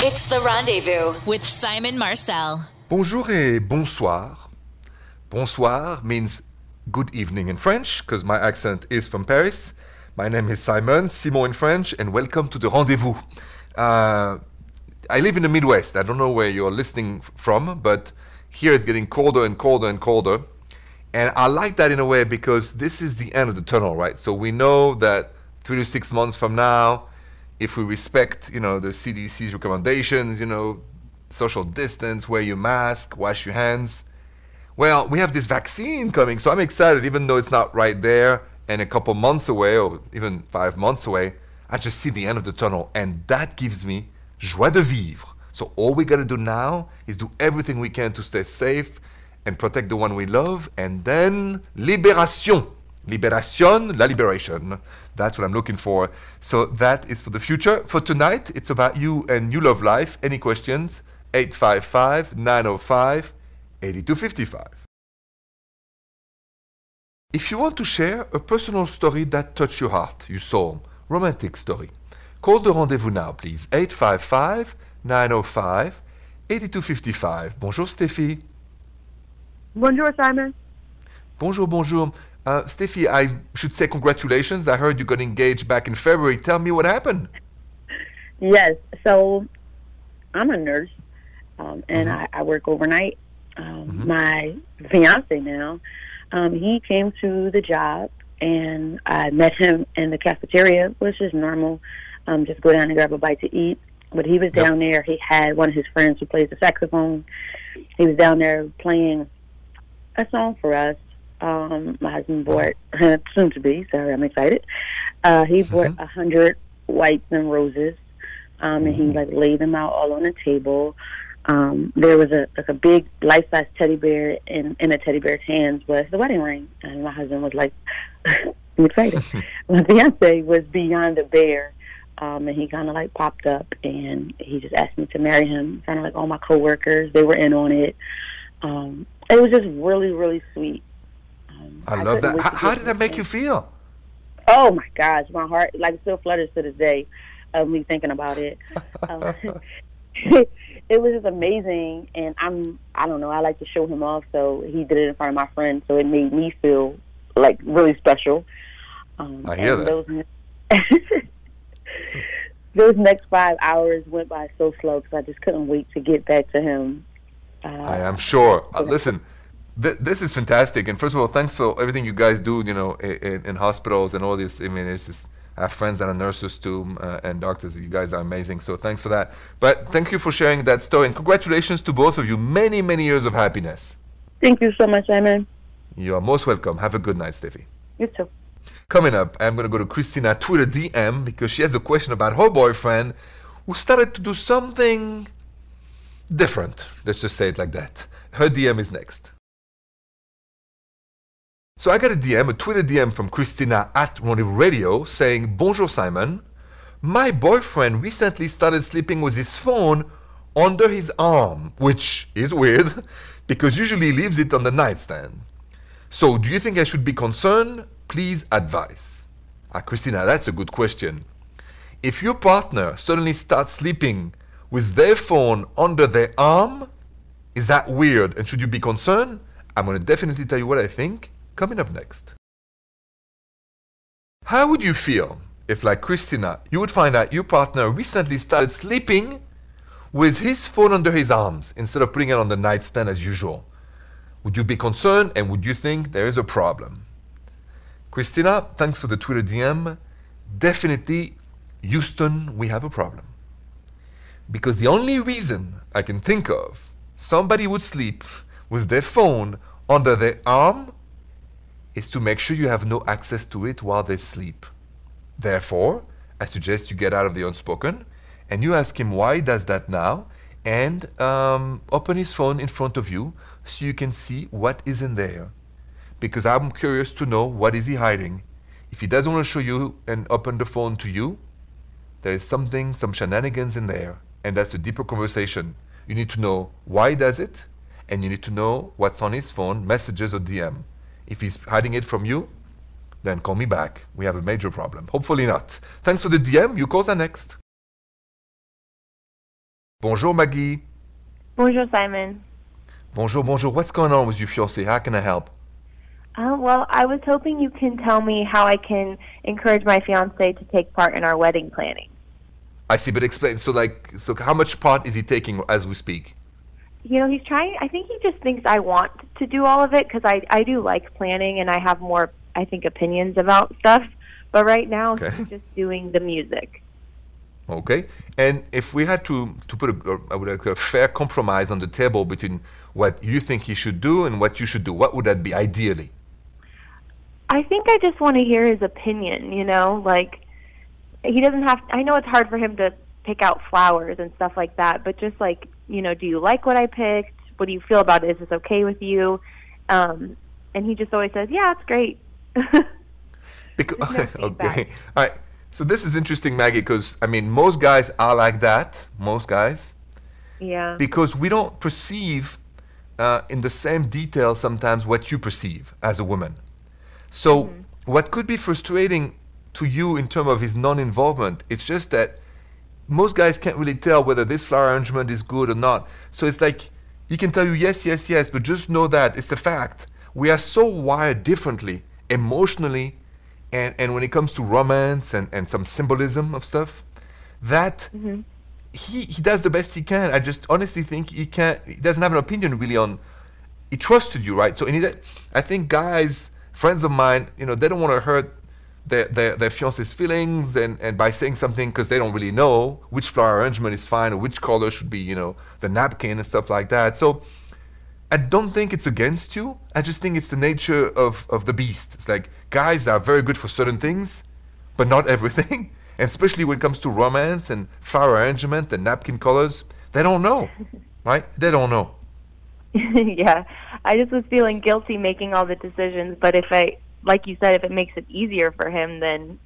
It's the rendezvous with Simon Marcel. Bonjour et bonsoir. Bonsoir means good evening in French because my accent is from Paris. My name is Simon, Simon in French, and welcome to the rendezvous. Uh, I live in the Midwest. I don't know where you're listening from, but here it's getting colder and colder and colder. And I like that in a way because this is the end of the tunnel, right? So we know that three to six months from now, if we respect, you know, the CDC's recommendations, you know, social distance, wear your mask, wash your hands. Well, we have this vaccine coming, so I'm excited, even though it's not right there and a couple months away, or even five months away. I just see the end of the tunnel, and that gives me joie de vivre. So all we gotta do now is do everything we can to stay safe and protect the one we love, and then libération. Liberation, la liberation. That's what I'm looking for. So that is for the future. For tonight, it's about you and you love life. Any questions? 855 905 8255. If you want to share a personal story that touched your heart, your soul, romantic story, call the rendezvous now, please. 855 905 8255. Bonjour, Stéphie. Bonjour, Simon. Bonjour, bonjour. Uh, Steffi, I should say congratulations. I heard you got engaged back in February. Tell me what happened. Yes. So I'm a nurse, um, and Mhm. I, I work overnight. Um, Mhm. My fiance now, um, he came to the job, and I met him in the cafeteria, which is normal. Um, just go down and grab a bite to eat. But he was Yep. down there. He had one of his friends who plays the saxophone. He was down there playing a song for us. Um, my husband bought soon to be. Sorry, I'm excited. Uh, he bought a hundred whites and roses, um, and he like laid them out all on the table. Um, there was a like a big life size teddy bear in in a teddy bear's hands was the wedding ring, and my husband was like, "I'm excited." my fiance was beyond the bear. Um, and he kind of like popped up and he just asked me to marry him Kind of like all my coworkers. They were in on it. Um, it was just really, really sweet. Um, I love that. How, how did that make you feel? Oh my gosh, my heart like still flutters to this day of me thinking about it. Um, it was just amazing, and I'm I don't know I like to show him off, so he did it in front of my friends, so it made me feel like really special. Um, I hear that. Those, those next five hours went by so slow because I just couldn't wait to get back to him. Uh, I am sure. Uh, listen, th- this is fantastic. And first of all, thanks for everything you guys do, you know, in, in hospitals and all this. I mean, it's just, I have friends that are nurses too uh, and doctors. You guys are amazing. So thanks for that. But thank you for sharing that story. And congratulations to both of you. Many, many years of happiness. Thank you so much, Simon. You are most welcome. Have a good night, Steffi. You too. Coming up, I'm going to go to Christina Twitter DM because she has a question about her boyfriend who started to do something different. Let's just say it like that. Her DM is next. So I got a DM, a Twitter DM from Christina at Rendezvous Radio saying, Bonjour Simon. My boyfriend recently started sleeping with his phone under his arm, which is weird because usually he leaves it on the nightstand. So, do you think I should be concerned? Please advise. Ah, Christina, that's a good question. If your partner suddenly starts sleeping with their phone under their arm, is that weird and should you be concerned? I'm going to definitely tell you what I think coming up next. How would you feel if, like Christina, you would find out your partner recently started sleeping with his phone under his arms instead of putting it on the nightstand as usual? Would you be concerned and would you think there is a problem? Christina, thanks for the Twitter DM. Definitely, Houston, we have a problem. Because the only reason I can think of somebody would sleep with their phone under their arm is to make sure you have no access to it while they sleep. Therefore, I suggest you get out of the unspoken and you ask him why he does that now and um, open his phone in front of you so you can see what is in there. Because I'm curious to know what is he hiding. If he doesn't want to show you and open the phone to you, there is something, some shenanigans in there, and that's a deeper conversation. You need to know why he does it, and you need to know what's on his phone, messages or DM. If he's hiding it from you, then call me back. We have a major problem. Hopefully not. Thanks for the DM. Your calls are next. Bonjour, Maggie. Bonjour, Simon. Bonjour, bonjour. What's going on with your fiancé? How can I help? Uh, well, I was hoping you can tell me how I can encourage my fiance to take part in our wedding planning. I see, but explain. So, like, so how much part is he taking as we speak? You know, he's trying. I think he just thinks I want to do all of it because I I do like planning and I have more I think opinions about stuff. But right now Okay. he's just doing the music. Okay. And if we had to to put a, a, I would like a fair compromise on the table between what you think he should do and what you should do, what would that be ideally? I think I just want to hear his opinion, you know, like he doesn't have I know it's hard for him to pick out flowers and stuff like that, but just like, you know, do you like what I picked? What do you feel about it? Is this okay with you? Um and he just always says, "Yeah, it's great." Because no okay, all right. So this is interesting, Maggie, because I mean, most guys are like that. Most guys, yeah. because we don't perceive uh, in the same detail sometimes what you perceive as a woman. So Mm-hmm. what could be frustrating to you in terms of his non-involvement, it's just that most guys can't really tell whether this flower arrangement is good or not. So it's like he can tell you yes, yes, yes, but just know that it's a fact. We are so wired differently emotionally and, and when it comes to romance and, and some symbolism of stuff, that mm-hmm. he, he does the best he can. I just honestly think he can't he doesn't have an opinion really on he trusted you, right? So he, I think guys, friends of mine, you know, they don't want to hurt their their, their fiance's feelings and, and by saying something because they don't really know which flower arrangement is fine or which color should be, you know, the napkin and stuff like that. So I don't think it's against you. I just think it's the nature of, of the beast. It's like guys are very good for certain things, but not everything. And especially when it comes to romance and flower arrangement and napkin colors, they don't know, right? They don't know. yeah. I just was feeling guilty making all the decisions, but if I like you said if it makes it easier for him then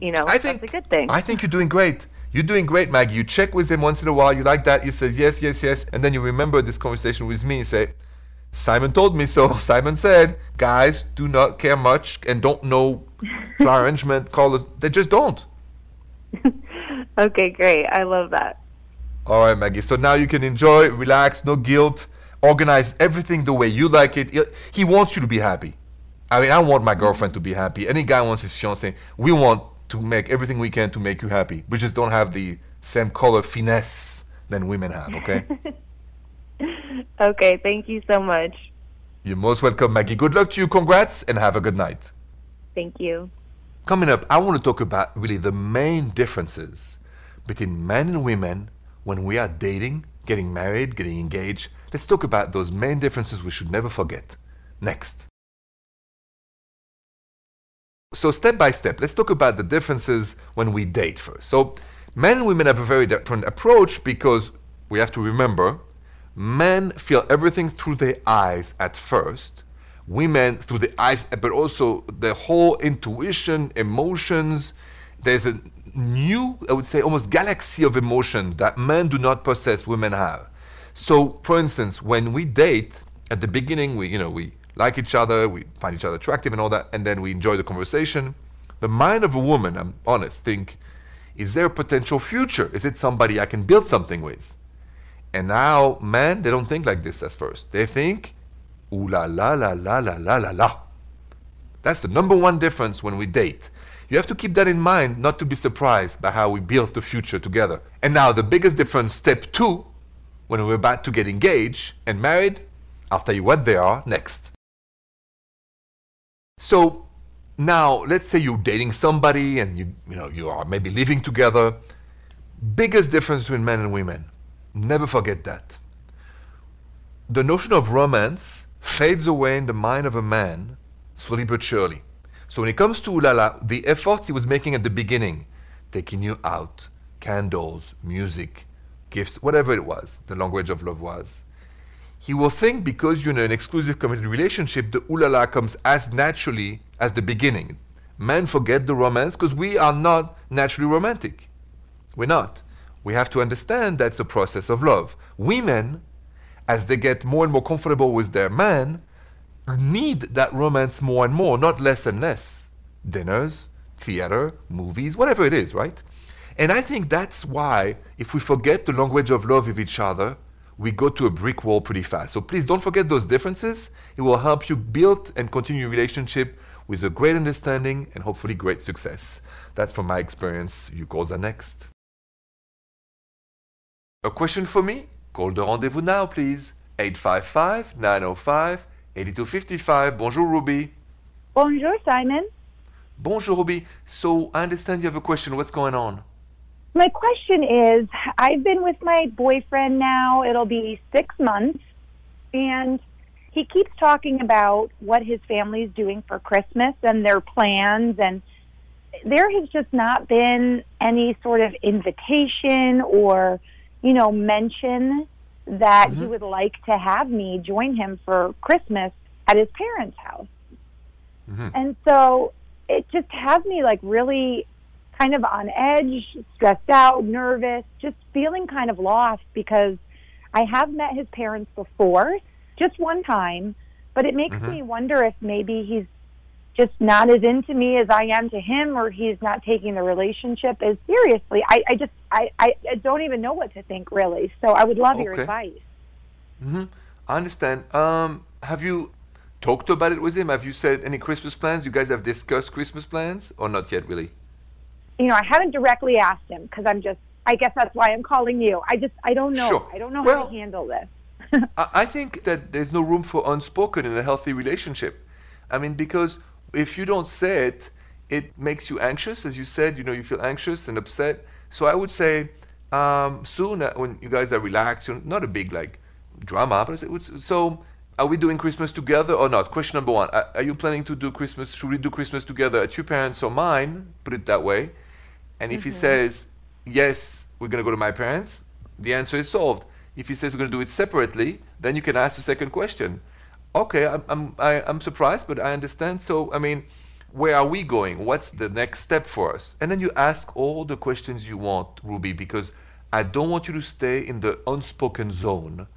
you know, I think that's a good thing. I think you're doing great. You're doing great, Maggie. You check with him once in a while. You like that. He says yes, yes, yes, and then you remember this conversation with me. You say, Simon told me so. Simon said, guys do not care much and don't know flower arrangement colors. They just don't. okay, great. I love that. All right, Maggie. So now you can enjoy, relax, no guilt, organize everything the way you like it. He wants you to be happy. I mean, I want my girlfriend to be happy. Any guy wants his fiancée. We want to make everything we can to make you happy. We just don't have the same color finesse than women have, okay? Okay, thank you so much. You're most welcome, Maggie. Good luck to you. Congrats and have a good night. Thank you. Coming up, I want to talk about really the main differences between men and women when we are dating, getting married, getting engaged. Let's talk about those main differences we should never forget. Next. So, step by step, let's talk about the differences when we date first. So, men and women have a very different approach because we have to remember men feel everything through their eyes at first women through the eyes but also the whole intuition emotions there's a new i would say almost galaxy of emotion that men do not possess women have so for instance when we date at the beginning we you know we like each other we find each other attractive and all that and then we enjoy the conversation the mind of a woman i'm honest think is there a potential future is it somebody i can build something with and now, men, they don't think like this at first. They think, ooh la la la la la la la la. That's the number one difference when we date. You have to keep that in mind not to be surprised by how we build the future together. And now, the biggest difference, step two, when we're about to get engaged and married, I'll tell you what they are next. So, now, let's say you're dating somebody and you, you know, you are maybe living together. Biggest difference between men and women. Never forget that. The notion of romance fades away in the mind of a man slowly but surely. So when it comes to Ulala, the efforts he was making at the beginning, taking you out, candles, music, gifts, whatever it was, the language of love was, he will think because you're in an exclusive committed relationship, the ulala comes as naturally as the beginning. Men forget the romance because we are not naturally romantic. We're not. We have to understand that's a process of love. Women, as they get more and more comfortable with their man, need that romance more and more, not less and less. Dinners, theater, movies, whatever it is, right? And I think that's why, if we forget the language of love of each other, we go to a brick wall pretty fast. So please don't forget those differences. It will help you build and continue your relationship with a great understanding and hopefully great success. That's from my experience. You calls are next. A question for me? Call the rendezvous now, please. 855 905 8255. Bonjour, Ruby. Bonjour, Simon. Bonjour, Ruby. So I understand you have a question. What's going on? My question is I've been with my boyfriend now, it'll be six months, and he keeps talking about what his family's doing for Christmas and their plans, and there has just not been any sort of invitation or, you know, mention that he mm-hmm. would like to have me join him for Christmas at his parents' house. Mm-hmm. And so it just has me like really kind of on edge, stressed out, nervous, just feeling kind of lost because I have met his parents before, just one time, but it makes me wonder if maybe he's just not as into me as I am to him or he's not taking the relationship as seriously. I, I just I, I, don't even know what to think really. So I would love your Okay. advice. I understand. Um, have you talked about it with him? Have you said any Christmas plans? You guys have discussed Christmas plans or not yet, really? You know, I haven't directly asked him because I'm just I guess that's why I'm calling you. I just I don't know. Sure. I don't know Well- how to handle this. I, think that there's no room for unspoken in a healthy relationship. I mean, because if you don't say it, it makes you anxious. As you said, you know, you feel anxious and upset. So I would say um, soon, uh, when you guys are relaxed, you're not a big like drama, but say, so are we doing Christmas together or not? Question number one: Are, are you planning to do Christmas? Should we do Christmas together at your parents or mine? Put it that way. And if he mm-hmm. says yes, we're going to go to my parents, the answer is solved. If he says we're going to do it separately, then you can ask the second question. Okay, I'm, I'm, I, I'm surprised, but I understand. So, I mean, where are we going? What's the next step for us? And then you ask all the questions you want, Ruby, because I don't want you to stay in the unspoken zone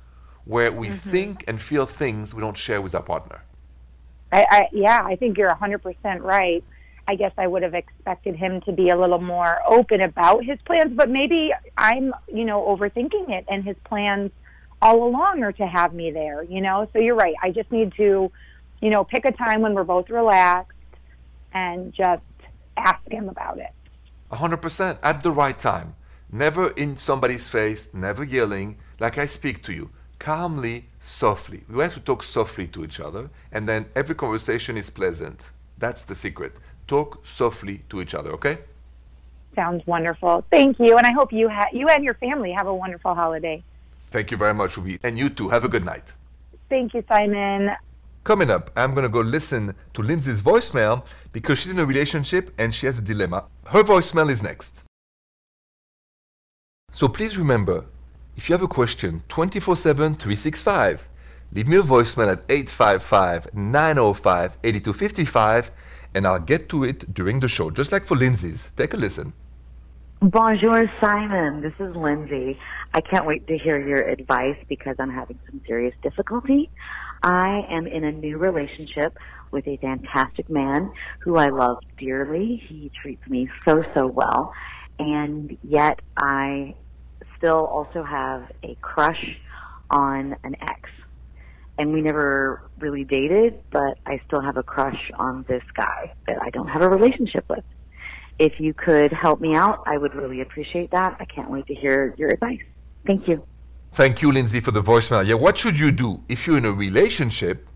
where we mm-hmm. think and feel things we don't share with our partner. I, I yeah, I think you're 100% right. I guess I would have expected him to be a little more open about his plans, but maybe I'm, you know, overthinking it and his plans all along are to have me there, you know? So you're right. I just need to, you know, pick a time when we're both relaxed and just ask him about it. 100% at the right time. Never in somebody's face, never yelling, like I speak to you. Calmly, softly. We have to talk softly to each other, and then every conversation is pleasant. That's the secret. Talk softly to each other, okay? Sounds wonderful. Thank you. And I hope you ha- you and your family have a wonderful holiday. Thank you very much, Ruby. And you too. Have a good night. Thank you, Simon. Coming up, I'm going to go listen to Lindsay's voicemail because she's in a relationship and she has a dilemma. Her voicemail is next. So please remember, if you have a question, 24 7 365, leave me a voicemail at 855 905 8255 and I'll get to it during the show, just like for Lindsay's. Take a listen. Bonjour, Simon. This is Lindsay. I can't wait to hear your advice because I'm having some serious difficulty. I am in a new relationship with a fantastic man who I love dearly. He treats me so, so well. And yet I still also have a crush on an ex. And we never really dated, but I still have a crush on this guy that I don't have a relationship with if you could help me out, I would really appreciate that. I can't wait to hear your advice. Thank you. Thank you, Lindsay, for the voicemail. Yeah, what should you do if you're in a relationship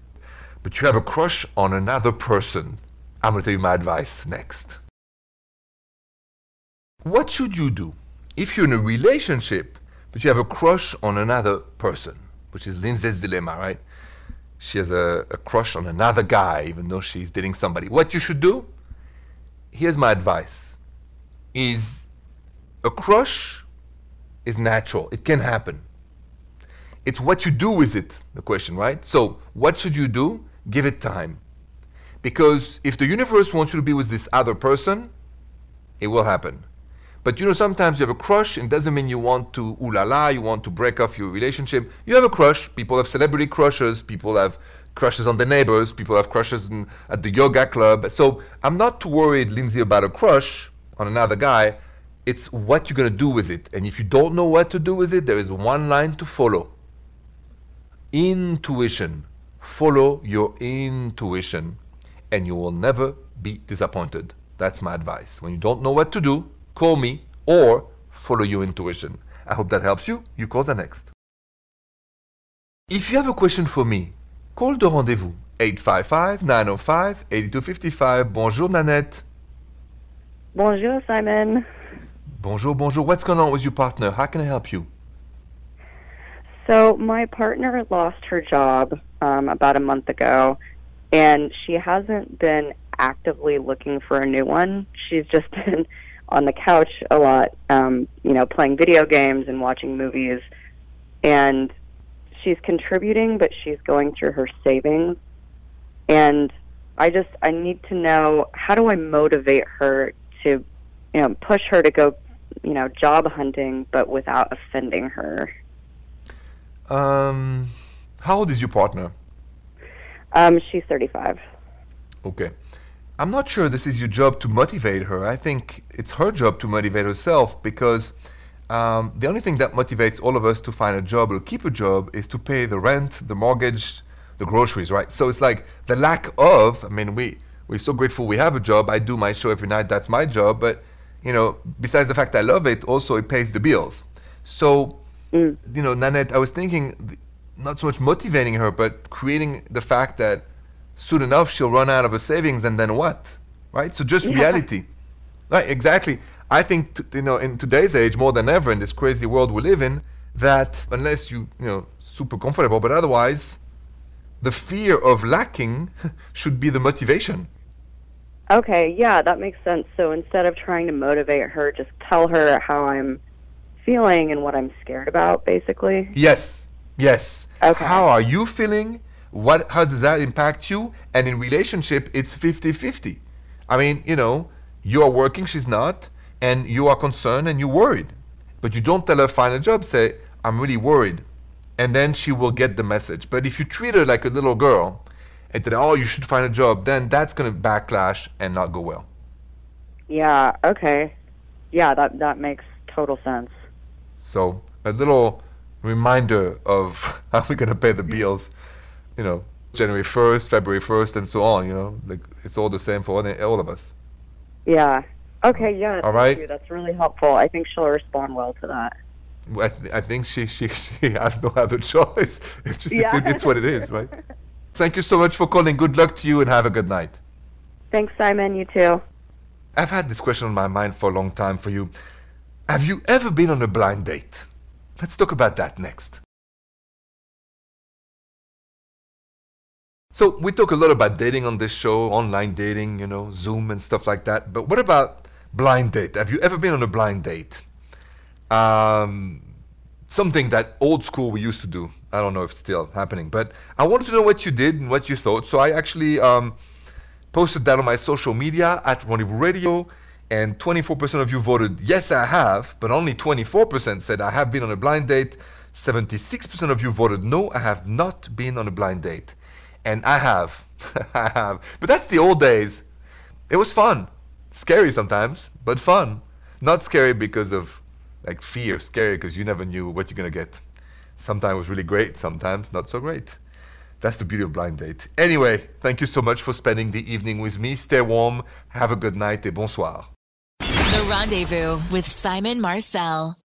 but you have a crush on another person? I'm going to tell you my advice next. What should you do if you're in a relationship but you have a crush on another person? Which is Lindsay's dilemma, right? She has a, a crush on another guy even though she's dating somebody. What you should do? Here's my advice. Is a crush is natural. It can happen. It's what you do with it, the question, right? So, what should you do? Give it time. Because if the universe wants you to be with this other person, it will happen. But you know, sometimes you have a crush, and doesn't mean you want to ooh la la, you want to break off your relationship. You have a crush. People have celebrity crushes, people have crushes on their neighbors, people have crushes in, at the yoga club. So I'm not too worried, Lindsay, about a crush on another guy. It's what you're going to do with it. And if you don't know what to do with it, there is one line to follow intuition. Follow your intuition, and you will never be disappointed. That's my advice. When you don't know what to do, call me or follow your intuition. I hope that helps you. You call the next. If you have a question for me, call the rendezvous 855 905 8255. Bonjour, Nanette. Bonjour, Simon. Bonjour, bonjour. What's going on with your partner? How can I help you? So, my partner lost her job um, about a month ago, and she hasn't been actively looking for a new one. She's just been on the couch a lot, um, you know, playing video games and watching movies. And she's contributing, but she's going through her savings. And I just, I need to know how do I motivate her to, you know, push her to go, you know, job hunting, but without offending her. Um, how old is your partner? Um, she's 35. Okay. I'm not sure this is your job to motivate her. I think it's her job to motivate herself because um, the only thing that motivates all of us to find a job or keep a job is to pay the rent, the mortgage, the groceries, right? So it's like the lack of, I mean, we, we're so grateful we have a job. I do my show every night, that's my job. But, you know, besides the fact I love it, also it pays the bills. So, Mm. you know, Nanette, I was thinking not so much motivating her, but creating the fact that soon enough she'll run out of her savings and then what? Right? So just Yeah. reality. Right, exactly. I think, t- you know, in today's age, more than ever, in this crazy world we live in, that unless you, you know, super comfortable, but otherwise, the fear of lacking should be the motivation. Okay, yeah, that makes sense. So instead of trying to motivate her, just tell her how I'm feeling and what I'm scared about, basically. Yes, yes. Okay. How are you feeling? What how does that impact you? And in relationship, it's 50-50. I mean, you know, you are working, she's not, and you are concerned and you're worried. But you don't tell her find a job, say, I'm really worried. And then she will get the message. But if you treat her like a little girl and tell her, oh, you should find a job, then that's gonna backlash and not go well. Yeah, okay. Yeah, that that makes total sense. So a little reminder of how we're gonna pay the bills, you know, January first, February first, and so on. You know, like it's all the same for all, all of us. Yeah. Okay, yeah. All thank right. you. That's really helpful. I think she'll respond well to that. I, th- I think she, she she has no other choice. It's just Yeah. it's, it's what it is, right? Thank you so much for calling. Good luck to you, and have a good night. Thanks, Simon. You too. I've had this question on my mind for a long time for you. Have you ever been on a blind date? Let's talk about that next. So, we talk a lot about dating on this show, online dating, you know, Zoom and stuff like that. But what about blind date? Have you ever been on a blind date? Um, something that old school we used to do. I don't know if it's still happening, but I wanted to know what you did and what you thought. So, I actually um, posted that on my social media at Rendezvous Radio, and 24% of you voted yes, I have, but only 24% said I have been on a blind date. 76% of you voted no, I have not been on a blind date. And I have. I have. But that's the old days. It was fun. Scary sometimes, but fun. Not scary because of like fear, scary because you never knew what you're going to get. Sometimes it was really great, sometimes not so great. That's the beauty of blind date. Anyway, thank you so much for spending the evening with me. Stay warm. Have a good night et bonsoir. The Rendezvous with Simon Marcel.